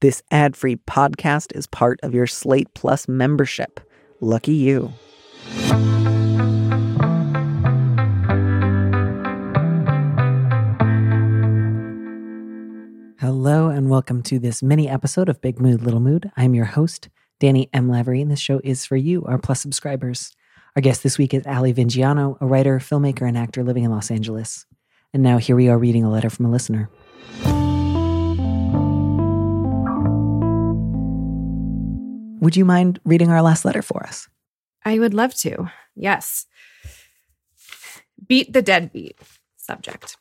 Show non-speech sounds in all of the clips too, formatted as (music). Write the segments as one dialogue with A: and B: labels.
A: This ad free podcast is part of your Slate Plus membership. Lucky you. Hello, and welcome to this mini episode of Big Mood, Little Mood. I'm your host, Danny M. Lavery, and this show is for you, our Plus subscribers. Our guest this week is Ali Vingiano, a writer, filmmaker, and actor living in Los Angeles. And now here we are reading a letter from a listener. Would you mind reading our last letter for us?
B: I would love to. Yes. Beat the deadbeat subject.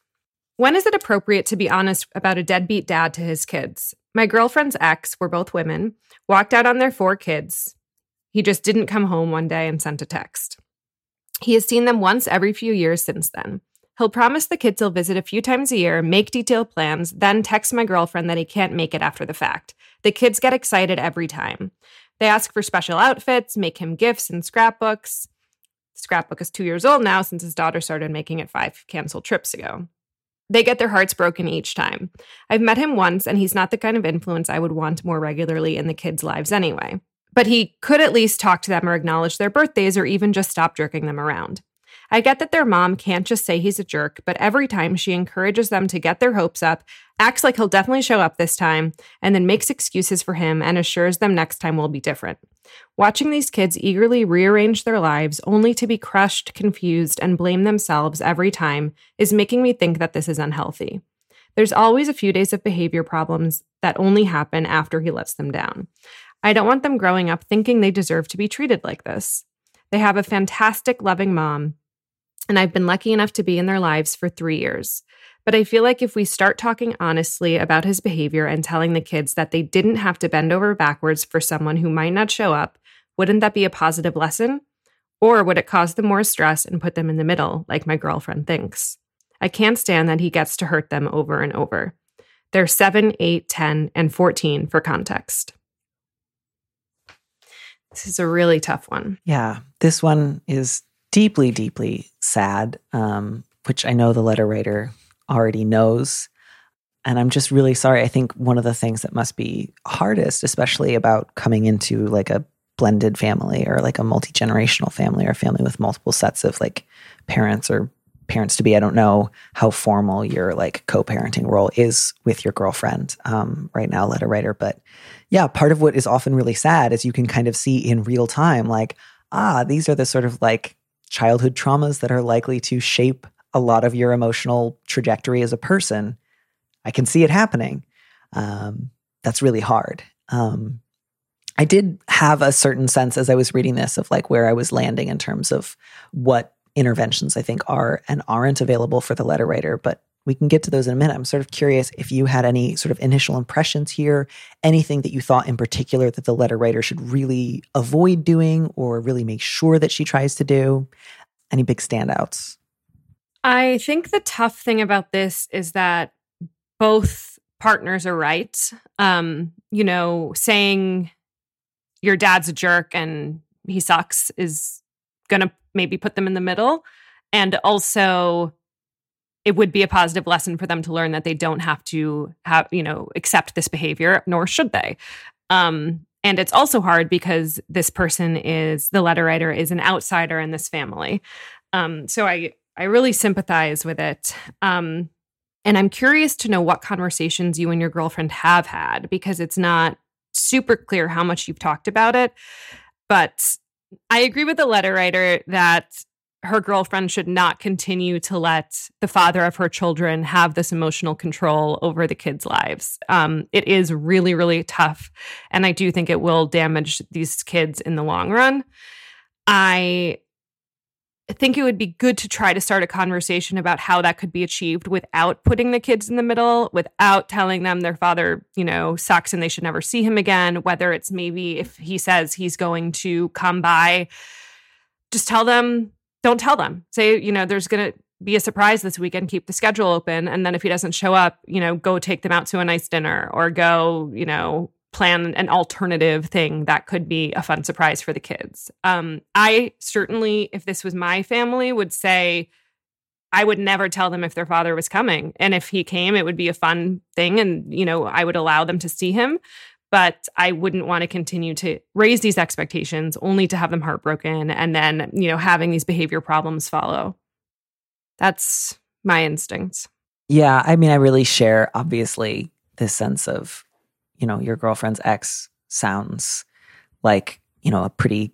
B: When is it appropriate to be honest about a deadbeat dad to his kids? My girlfriend's ex, were both women, walked out on their four kids. He just didn't come home one day and sent a text. He has seen them once every few years since then. He'll promise the kids he'll visit a few times a year, make detailed plans, then text my girlfriend that he can't make it after the fact. The kids get excited every time. They ask for special outfits, make him gifts and scrapbooks. Scrapbook is two years old now since his daughter started making it five canceled trips ago. They get their hearts broken each time. I've met him once, and he's not the kind of influence I would want more regularly in the kids' lives anyway. But he could at least talk to them or acknowledge their birthdays or even just stop jerking them around. I get that their mom can't just say he's a jerk, but every time she encourages them to get their hopes up, acts like he'll definitely show up this time, and then makes excuses for him and assures them next time will be different. Watching these kids eagerly rearrange their lives only to be crushed, confused, and blame themselves every time is making me think that this is unhealthy. There's always a few days of behavior problems that only happen after he lets them down. I don't want them growing up thinking they deserve to be treated like this. They have a fantastic, loving mom and I've been lucky enough to be in their lives for three years. But I feel like if we start talking honestly about his behavior and telling the kids that they didn't have to bend over backwards for someone who might not show up, wouldn't that be a positive lesson? Or would it cause them more stress and put them in the middle, like my girlfriend thinks? I can't stand that he gets to hurt them over and over. They're 7, 8, 10, and 14 for context. This is a really tough one.
A: Yeah, this one is deeply, deeply sad, um, which I know the letter writer already knows. And I'm just really sorry. I think one of the things that must be hardest, especially about coming into like a blended family or like a multi generational family or a family with multiple sets of like parents or parents to be. I don't know how formal your like co parenting role is with your girlfriend um, right now, letter writer. But yeah, part of what is often really sad is you can kind of see in real time, like, ah, these are the sort of like childhood traumas that are likely to shape a lot of your emotional trajectory as a person. I can see it happening. Um, that's really hard. Um, I did have a certain sense as I was reading this of like where I was landing in terms of what interventions I think are and aren't available for the letter writer, but we can get to those in a minute. I'm sort of curious if you had any sort of initial impressions here, anything that you thought in particular that the letter writer should really avoid doing or really make sure that she tries to do. Any big standouts?
B: I think the tough thing about this is that both partners are right. Um, you know, saying your dad's a jerk and he sucks is going to maybe put them in the middle. And also, it would be a positive lesson for them to learn that they don't have to have, you know, accept this behavior, nor should they. Um, and it's also hard because this person is the letter writer is an outsider in this family. Um, so I I really sympathize with it. Um, and I'm curious to know what conversations you and your girlfriend have had because it's not super clear how much you've talked about it. But I agree with the letter writer that her girlfriend should not continue to let the father of her children have this emotional control over the kids' lives. Um, it is really, really tough. And I do think it will damage these kids in the long run. I think it would be good to try to start a conversation about how that could be achieved without putting the kids in the middle, without telling them their father, you know, sucks and they should never see him again. Whether it's maybe if he says he's going to come by, just tell them don't tell them. Say, you know, there's going to be a surprise this weekend, keep the schedule open. And then if he doesn't show up, you know, go take them out to a nice dinner or go, you know, plan an alternative thing that could be a fun surprise for the kids. Um, I certainly, if this was my family, would say, I would never tell them if their father was coming. And if he came, it would be a fun thing. And, you know, I would allow them to see him. But I wouldn't want to continue to raise these expectations only to have them heartbroken and then, you know, having these behavior problems follow. That's my instincts.
A: Yeah. I mean, I really share, obviously, this sense of, you know, your girlfriend's ex sounds like, you know, a pretty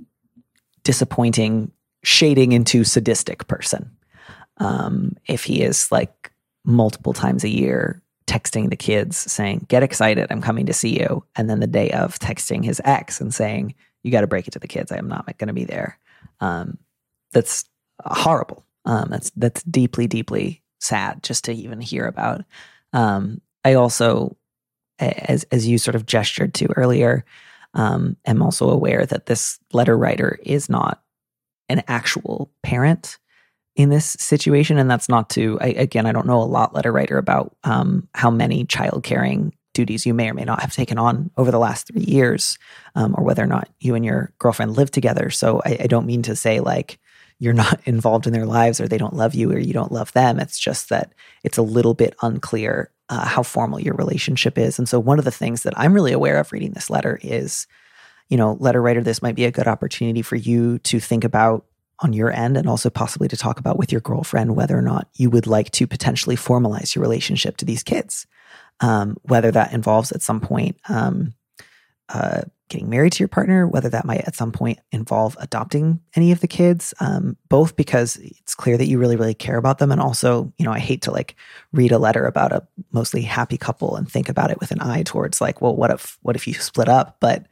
A: disappointing shading into sadistic person. Um, if he is like multiple times a year texting the kids saying, Get excited, I'm coming to see you. And then the day of texting his ex and saying, You got to break it to the kids. I am not going to be there. Um, that's horrible. Um, that's that's deeply, deeply sad just to even hear about. Um, I also, as as you sort of gestured to earlier, um, am also aware that this letter writer is not an actual parent in this situation. And that's not to, I, again, I don't know a lot, letter writer, about um, how many child caring duties you may or may not have taken on over the last three years, um, or whether or not you and your girlfriend live together. So I, I don't mean to say like you're not (laughs) involved in their lives or they don't love you or you don't love them. It's just that it's a little bit unclear uh, how formal your relationship is. And so one of the things that I'm really aware of reading this letter is, you know, letter writer, this might be a good opportunity for you to think about on your end and also possibly to talk about with your girlfriend whether or not you would like to potentially formalize your relationship to these kids. Um, whether that involves at some point um, uh, getting married to your partner, whether that might at some point involve adopting any of the kids, um, both because it's clear that you really, really care about them. And also, you know, I hate to like read a letter about a mostly happy couple and think about it with an eye towards like, well, what if, what if you split up? But,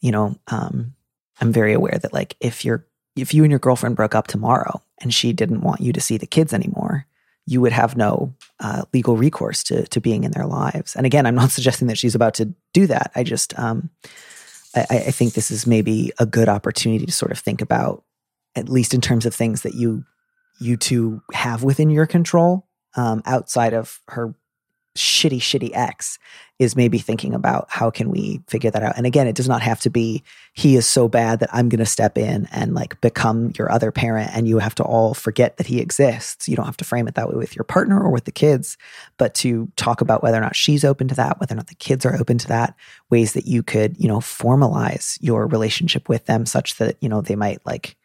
A: you know, um, I'm very aware that like if you're if you and your girlfriend broke up tomorrow and she didn't want you to see the kids anymore, you would have no uh, legal recourse to to being in their lives. And again, I'm not (laughs) suggesting that she's about to do that. I just um, I, I think this is maybe a good opportunity to sort of think about, at least in terms of things that you you two have within your control, um, outside of her shitty, shitty ex is maybe thinking about how can we figure that out. And again, it does not have to be he is so bad that I'm going to step in and like become your other parent and you have to all forget that he exists. You don't have to frame it that way with your partner or with the kids, but to talk about whether or not she's open to that, whether or not the kids are open to that, ways that you could, you know, formalize your relationship with them such that, you know, they might like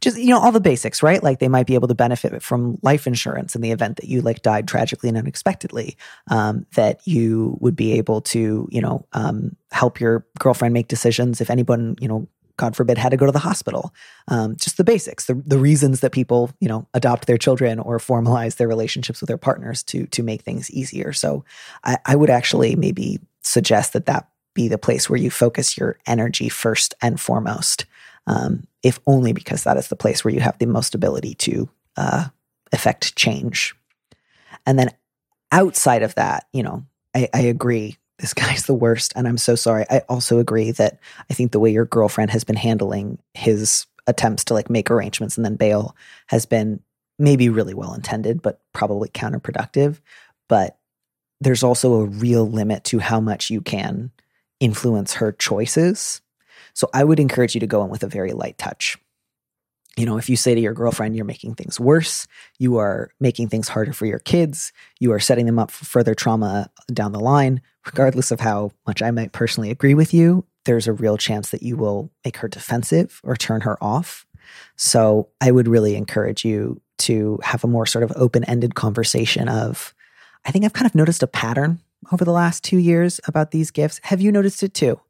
A: just you know all the basics right like they might be able to benefit from life insurance in the event that you like died tragically and unexpectedly um, that you would be able to you know um, help your girlfriend make decisions if anyone you know God forbid, had to go to the hospital. Um, just the basics, the, the reasons that people, you know, adopt their children or formalize their relationships with their partners to to make things easier. So, I, I would actually maybe suggest that that be the place where you focus your energy first and foremost um, if only because that is the place where you have the most ability to uh, affect change. And then outside of that, you know, I, I agree. This (laughs) guy's the worst, and I'm so sorry. I also agree that I think the way your girlfriend has been handling his attempts to like make arrangements and then bail has been maybe really well intended, but probably counterproductive. But there's also a real limit to how much you can influence her choices so I would encourage you to go in with a very light touch. You know, if you say to your girlfriend, you're making things worse, you are making things harder for your kids, you are setting them up for further trauma down the line, regardless of how much I might personally agree with you, there's a real chance that you will make her defensive or turn her off. So I would really encourage you to have a more sort of open ended conversation of, I think I've kind of noticed a pattern over the last two years about these gifts. Have you noticed it too?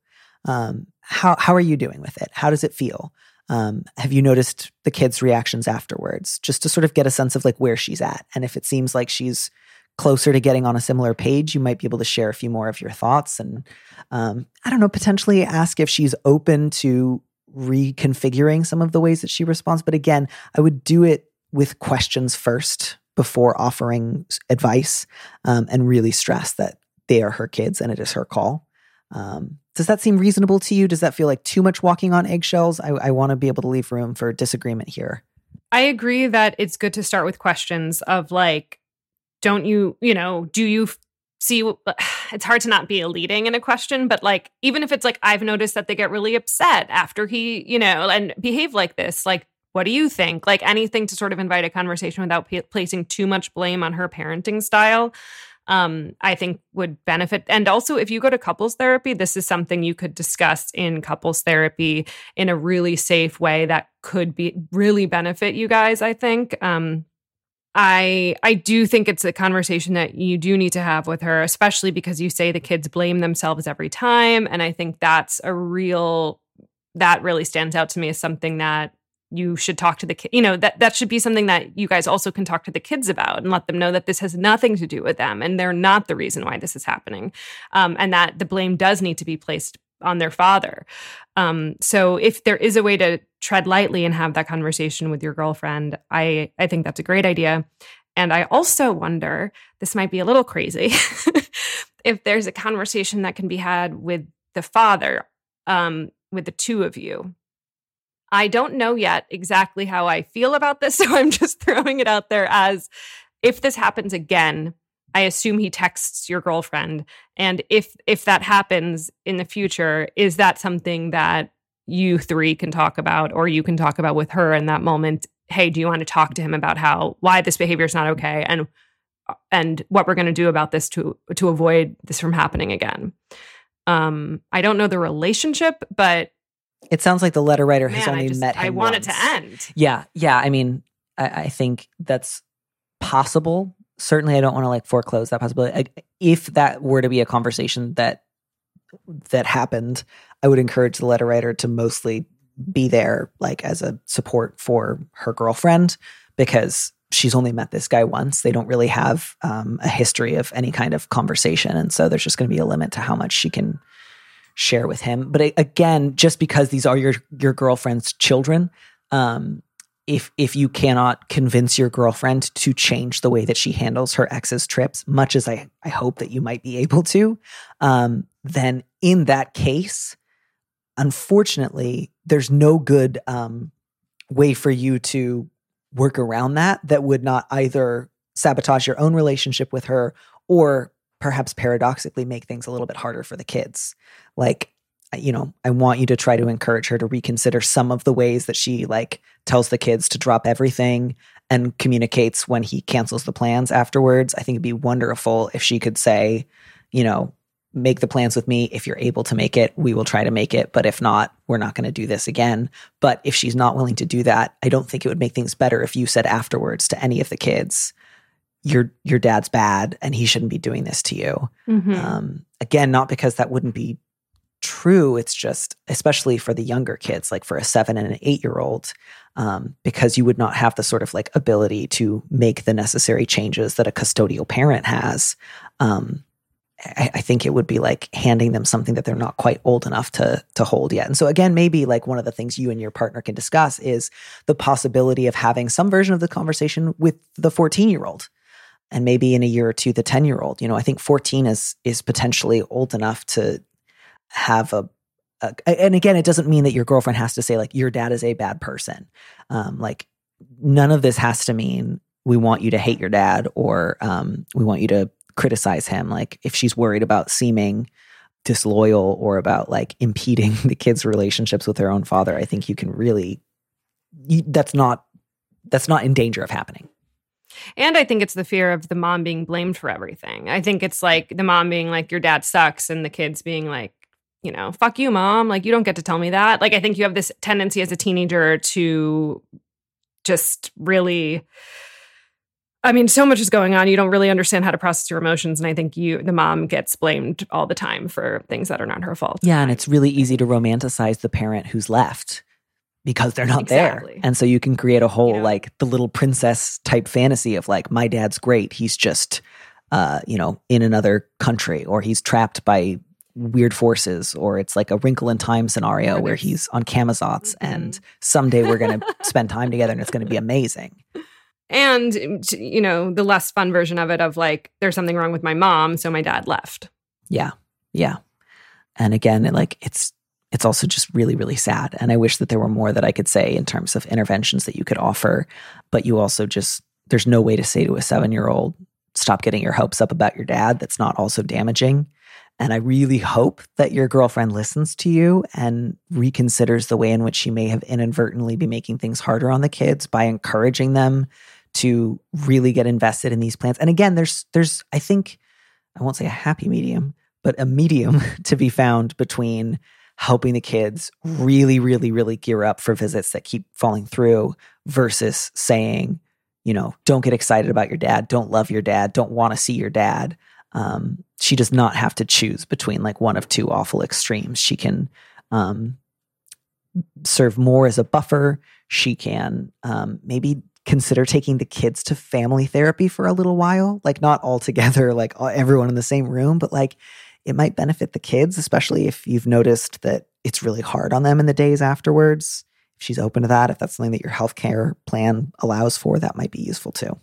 A: Um, how how are you doing with it? How does it feel? Um, have you noticed the kids' reactions afterwards? Just to sort of get a sense of like where she's at, and if it seems like she's closer to getting on a similar page, you might be able to share a few more of your thoughts, and um, I don't know, potentially ask if she's open to reconfiguring some of the ways that she responds. But again, I would do it with questions first before offering advice, um, and really stress that they are her kids and it is her call. Um, does that seem reasonable to you? Does that feel like too much walking on eggshells? I, I want to be able to leave room for disagreement here.
B: I agree that it's good to start with questions of like, don't you, you know, do you see? (sighs) It's hard to not be a leading in a question, but like, even if it's like, I've noticed that they get really upset after he, you know, and behave like this, like, what do you think? Like anything to sort of invite a conversation without p- placing too much blame on her parenting style. Um, I think would benefit. And also, if you go to couples therapy, this is something you could discuss in couples therapy in a really safe way that could be really benefit you guys. I think. Um, I I do think it's a conversation that you do need to have with her, especially because you say the kids blame themselves every time, and I think that's a real that really stands out to me as something that you should talk to the kid. You know that that should be something that you guys also can talk to the kids about and let them know that this has nothing to do with them and they're not the reason why this is happening, um, and that the blame does need to be placed on their father. Um, so if there is a way to tread lightly and have that conversation with your girlfriend, I I think that's a great idea. And I also wonder, this might be a little crazy, (laughs) if there's a conversation that can be had with the father, um, with the two of you. I don't know yet exactly how I feel about this, (laughs) so I'm just throwing it out there as if this happens again, I assume he texts your girlfriend. And if if that happens in the future, is that something that you three can talk about or you can talk about with her in that moment? Hey, do you want to talk to him about how why this behavior is not okay and and what we're going to do about this to to avoid this from happening again? Um, I don't know the relationship, but
A: it sounds like the letter writer has
B: man,
A: only
B: just,
A: met him.
B: I want
A: once.
B: it to end.
A: Yeah, yeah. I mean, I, I think that's possible. Certainly, I don't want to like foreclose that possibility. I, if that were to be a conversation that that happened, I would encourage the letter writer to mostly be there, like as a support for her girlfriend, because she's only met this guy once. They don't really have um, a history of any kind of conversation, and so there's just going to be a limit to how much she can share with him. But again, just because these are your your girlfriend's children, um, if if you cannot convince your girlfriend to change the way that she handles her ex's trips, much as I I hope that you might be able to, um, then in that case, unfortunately, there's no good um, way for you to work around that that would not either sabotage your own relationship with her or perhaps paradoxically make things a little bit harder for the kids. Like, you know, I want you to try to encourage her to reconsider some of the ways that she like tells the kids to drop everything and communicates when he cancels the plans afterwards. I think it'd be wonderful if she could say, you know, make the plans with me. If you're able to make it, we will try to make it. But if not, we're not going to do this again. But if she's not willing to do that, I don't think it would make things better if you said afterwards to any of the kids, your your dad's bad and he shouldn't be doing this to you.
B: Mhm.
A: Um, again, not because that wouldn't be true. It's just, especially for the younger kids, like for a seven and an eight year old, um, because you would not have the sort of like ability to make the necessary changes that a custodial parent has. Um, I, I think it would be like handing them something that they're not quite old enough to to hold yet. And so again, maybe like one of the things you and your partner can discuss is the possibility of having some version of the conversation with the 14 year old and maybe in a year or two the 10 year old you know i think 14 is is potentially old enough to have a, a and again it doesn't mean that your girlfriend has to say like your dad is a bad person. Um like none of this has to mean we want you to hate your dad or um we want you to criticize him. Like if she's worried about seeming disloyal or about like impeding (laughs) the kids relationships with their own father i think you can really you, that's not that's not in danger of happening.
B: And I think it's the fear of the mom being blamed for everything. I think it's like the mom being like, your dad sucks, and the kids being like, you know, fuck you, mom. Like, you don't get to tell me that. Like, I think you have this tendency as a teenager to just really. I mean, so much is going on. You don't really understand how to process your emotions. And I think you, the mom, gets blamed all the time for things that are not her fault.
A: Yeah, and it's really easy to romanticize the parent who's left because they're not
B: Exactly.
A: there. And so you can create a whole
B: You know?
A: like the little princess type fantasy of like my dad's great, he's just uh, you know, in another country or he's trapped by weird forces or it's like a wrinkle in time scenario where he's on Camazotz
B: Mhm.
A: and someday we're going (laughs) to spend time together and it's going to be amazing.
B: and you know the less fun version of it of like there's something wrong with my mom, so my dad left.
A: Yeah. Yeah. And again, it, like it's it's also just really really sad and I wish that there were more that I could say in terms of interventions that you could offer, but you also just there's no way to say to a 7-year-old stop getting your hopes up about your dad that's not also damaging. And I really hope that your girlfriend listens to you and reconsiders the way in which she may have inadvertently be making things harder on the kids by encouraging them to really get invested in these plans. And again, there's there's I think I won't say a happy medium, but a medium (laughs) to be found between helping the kids really, really, really gear up for visits that keep falling through versus saying, you know, don't get excited about your dad, don't love your dad, don't want to see your dad. Um, she does not have to choose between like one of two awful extremes. She can um, serve more as a buffer. She can um, maybe consider taking the kids to family therapy for a little while, like not all together, (laughs) like everyone in the same room, but like it might benefit the kids, especially if you've noticed that it's really hard on them in the days afterwards. If she's open to that, if that's something that your healthcare plan allows for, that might be useful too.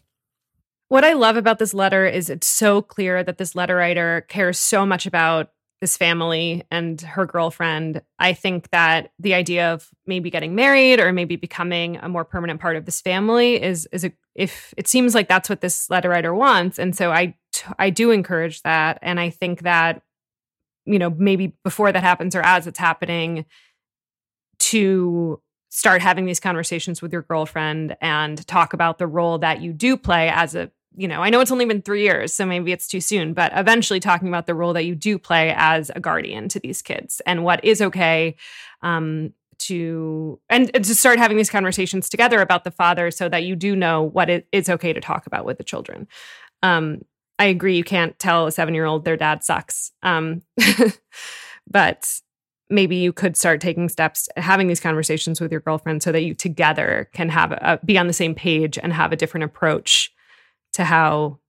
B: What I love about this letter is it's so clear that this letter writer cares so much about this family and her girlfriend. I think that the idea of maybe getting married or maybe becoming a more permanent part of this family is is a if it seems like that's what this letter writer wants and so I I do encourage that and I think that you know maybe before that happens or as it's happening to start having these conversations with your girlfriend and talk about the role that you do play as a you know, I know it's only been three years, so maybe it's too soon, but eventually talking about the role that you do play as a guardian to these kids and what is okay um, to, and, to start having these conversations together about the father so that you do know what it, it's okay to talk about with the children. Um, I agree, you can't tell a seven year old their dad sucks. Um, (laughs) but maybe you could start taking steps having these conversations with your girlfriend so that you together can have a, be on the same page and have a different approach to how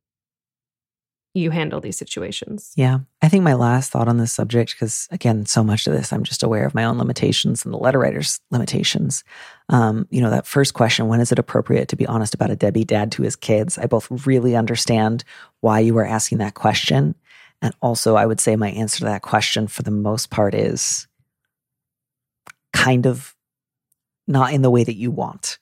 B: you handle these situations.
A: Yeah. I think my last thought on this subject, because again, so much of this, I'm just aware of my own limitations and the letter writer's limitations. Um, you know, that first question, when is it appropriate to be honest about a Debbie dad to his kids? I both really understand why you are asking that question. And also, I would say my answer to that question for the most part is kind of not in the way that you want.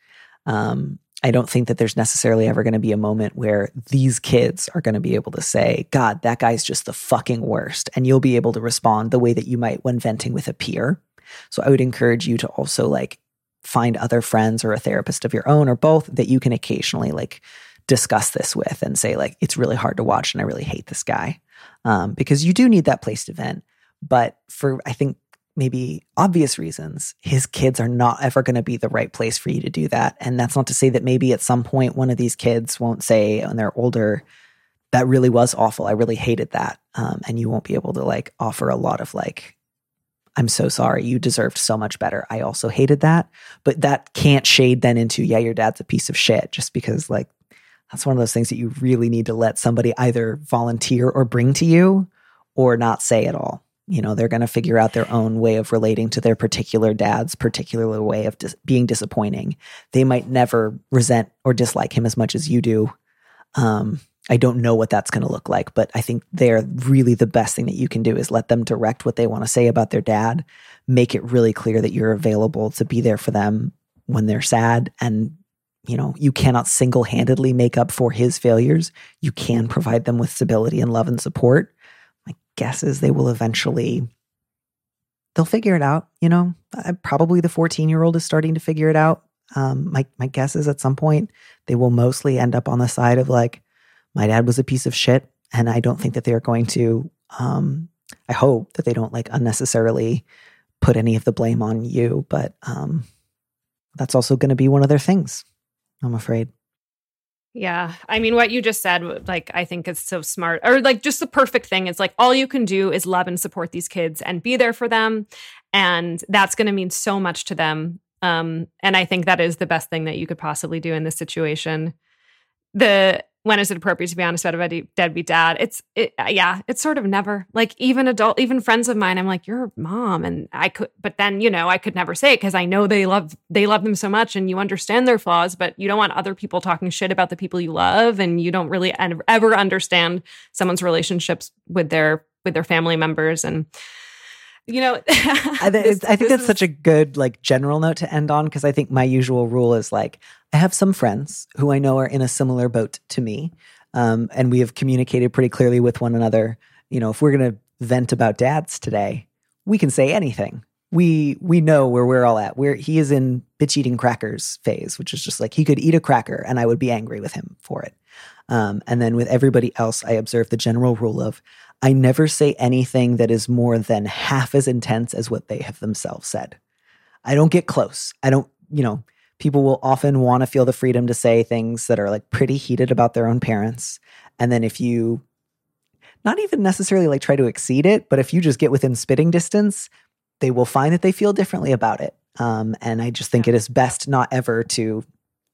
A: Um, I don't think that there's necessarily ever going to be a moment where these kids are going to be able to say, God, that guy's just the fucking worst. And you'll be able to respond the way that you might when venting with a peer. So I would encourage you to also like find other friends or a therapist of your own or both that you can occasionally like discuss this with and say, like, it's really hard to watch and I really hate this guy. Um, because you do need that place to vent. But for, I think, maybe obvious reasons, his kids are not ever going to be the right place for you to do that. And that's not to say that maybe at some point one of these kids won't say when they're older, that really was awful. I really hated that. Um, and you won't be able to like offer a lot of like, I'm so sorry. You deserved so much better. I also hated that. But that can't shade then into, yeah, your dad's a piece of shit just because like that's one of those things that you really need to let somebody either volunteer or bring to you or not say at all you know they're going to figure out their own way of relating to their particular dad's particular way of dis- being disappointing. They might never resent or dislike him as much as you do. Um, i don't know what that's going to look like but i think they're really the best thing that you can do is let them direct what they want to say about their dad make it really clear that you're available to be there for them when they're sad and you know you cannot single-handedly make up for his failures. You can provide them with stability and love and support guess is they will eventually they'll figure it out. You know, probably the 14 year old is starting to figure it out. Um, my my guess is at some point they will mostly end up on the side of like, my dad was a piece of shit, and I don't think that they are going to. Um, I hope that they don't like unnecessarily put any of the blame on you, but um, that's also going to be one of their things. I'm afraid.
B: Yeah. I mean, what you just said, like, I think is so smart, or like just the perfect thing. It's like all you can do is love and support these kids and be there for them. And that's going to mean so much to them. Um, and I think that is the best thing that you could possibly do in this situation. The when is it appropriate to be honest about a deadbeat dad? It's it, yeah, it's sort of never. Like even adult, even friends of mine, I'm like, you're mom, and I could, but then you know, I could never say it because I know they love they love them so much, and you understand their flaws, but you don't want other people talking shit about the people you love, and you don't really ever understand someone's relationships with their with their family members, and you know,
A: I, th- this, I think that's is, such a good like general note to end on because I think my usual rule is like I have some friends who I know are in a similar boat to me, um, and we have communicated pretty clearly with one another. You know, if we're gonna vent about dads today, we can say anything. We we know where we're all at. Where he is in bitch eating crackers phase, which is just like he could eat a cracker and I would be angry with him for it. Um, and then with everybody else, I observe the general rule of I never say anything that is more than half as intense as what they have themselves said. I don't get close. I don't, you know, people will often want to feel the freedom to say things that are like pretty heated about their own parents. And then if you not even necessarily like try to exceed it, but if you just get within spitting distance, they will find that they feel differently about it. Um, and I just think it is best not ever to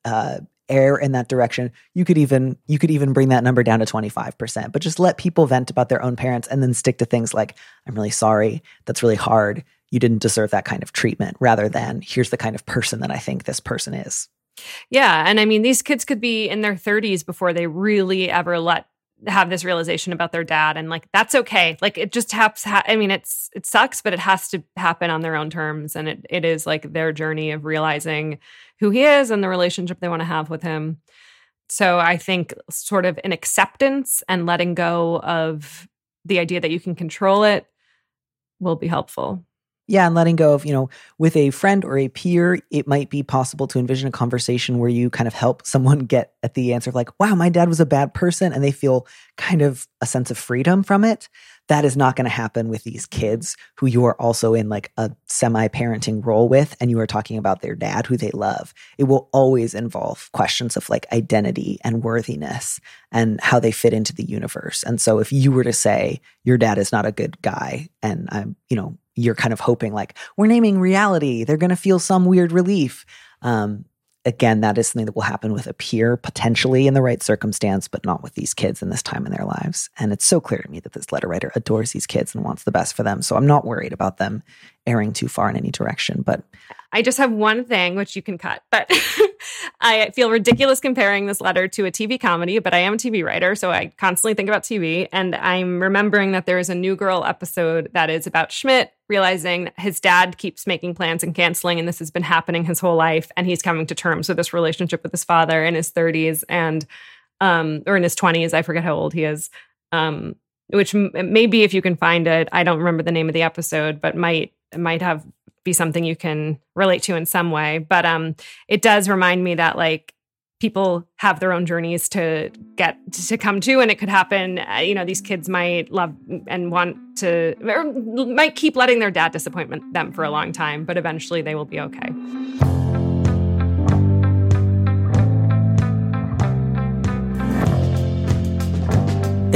A: uh, err in that direction. You could even you could even bring that number down to 25%, but just let people vent about their own parents and then stick to things like I'm really sorry, that's really hard. You didn't deserve that kind of treatment rather than here's the kind of person that I think this person is.
B: Yeah, and I mean these kids could be in their 30s before they really ever let have this realization about their dad and like that's okay. Like it just happens ha- i mean it's it sucks but it has to happen on their own terms and it, it is like their journey of realizing who he is and the relationship they want to have with him. So i think sort of an acceptance and letting go of the idea that you can control it will be helpful
A: yeah, and letting go of, you know, with a friend or a peer, it might be possible to envision a conversation where you kind of help someone (laughs) get at the answer of like, wow, my dad was a bad person, and they feel kind of a sense of freedom from it. That is not going to happen with these kids who you are also in like a semi parenting role with, and you are talking about their dad who they love. It will always involve questions of like identity and worthiness and how they fit into the universe. And so if you were to say, your dad is not a good guy, and I'm, you know, you're kind of hoping like we're naming reality they're going to feel some weird relief um, again that is something that will happen with a peer potentially in the right circumstance but not with these kids in this time in their lives. And it's so clear to me that this letter writer adores these kids and wants the best for them. So i'm not worried about them erring too far in any direction. But
B: I just have one thing which you can cut, but (laughs) I feel ridiculous comparing this letter to a TV comedy, but I am a TV writer, so I constantly think about TV. And I'm remembering that there is a New Girl episode that is about Schmidt realizing his dad keeps making plans and canceling, and this has been happening his whole life. And he's coming to terms with this relationship with his father in his 30s and, um, or in his 20s. I forget how old he is. Um, which maybe if you can find it, I don't remember the name of the episode, but might might have be something you can relate to in some way. But um, it does remind me that like people have their own journeys to get to come to and it could happen uh, you know these kids might love and want to or might keep letting their dad disappoint them for a long time but eventually they will be okay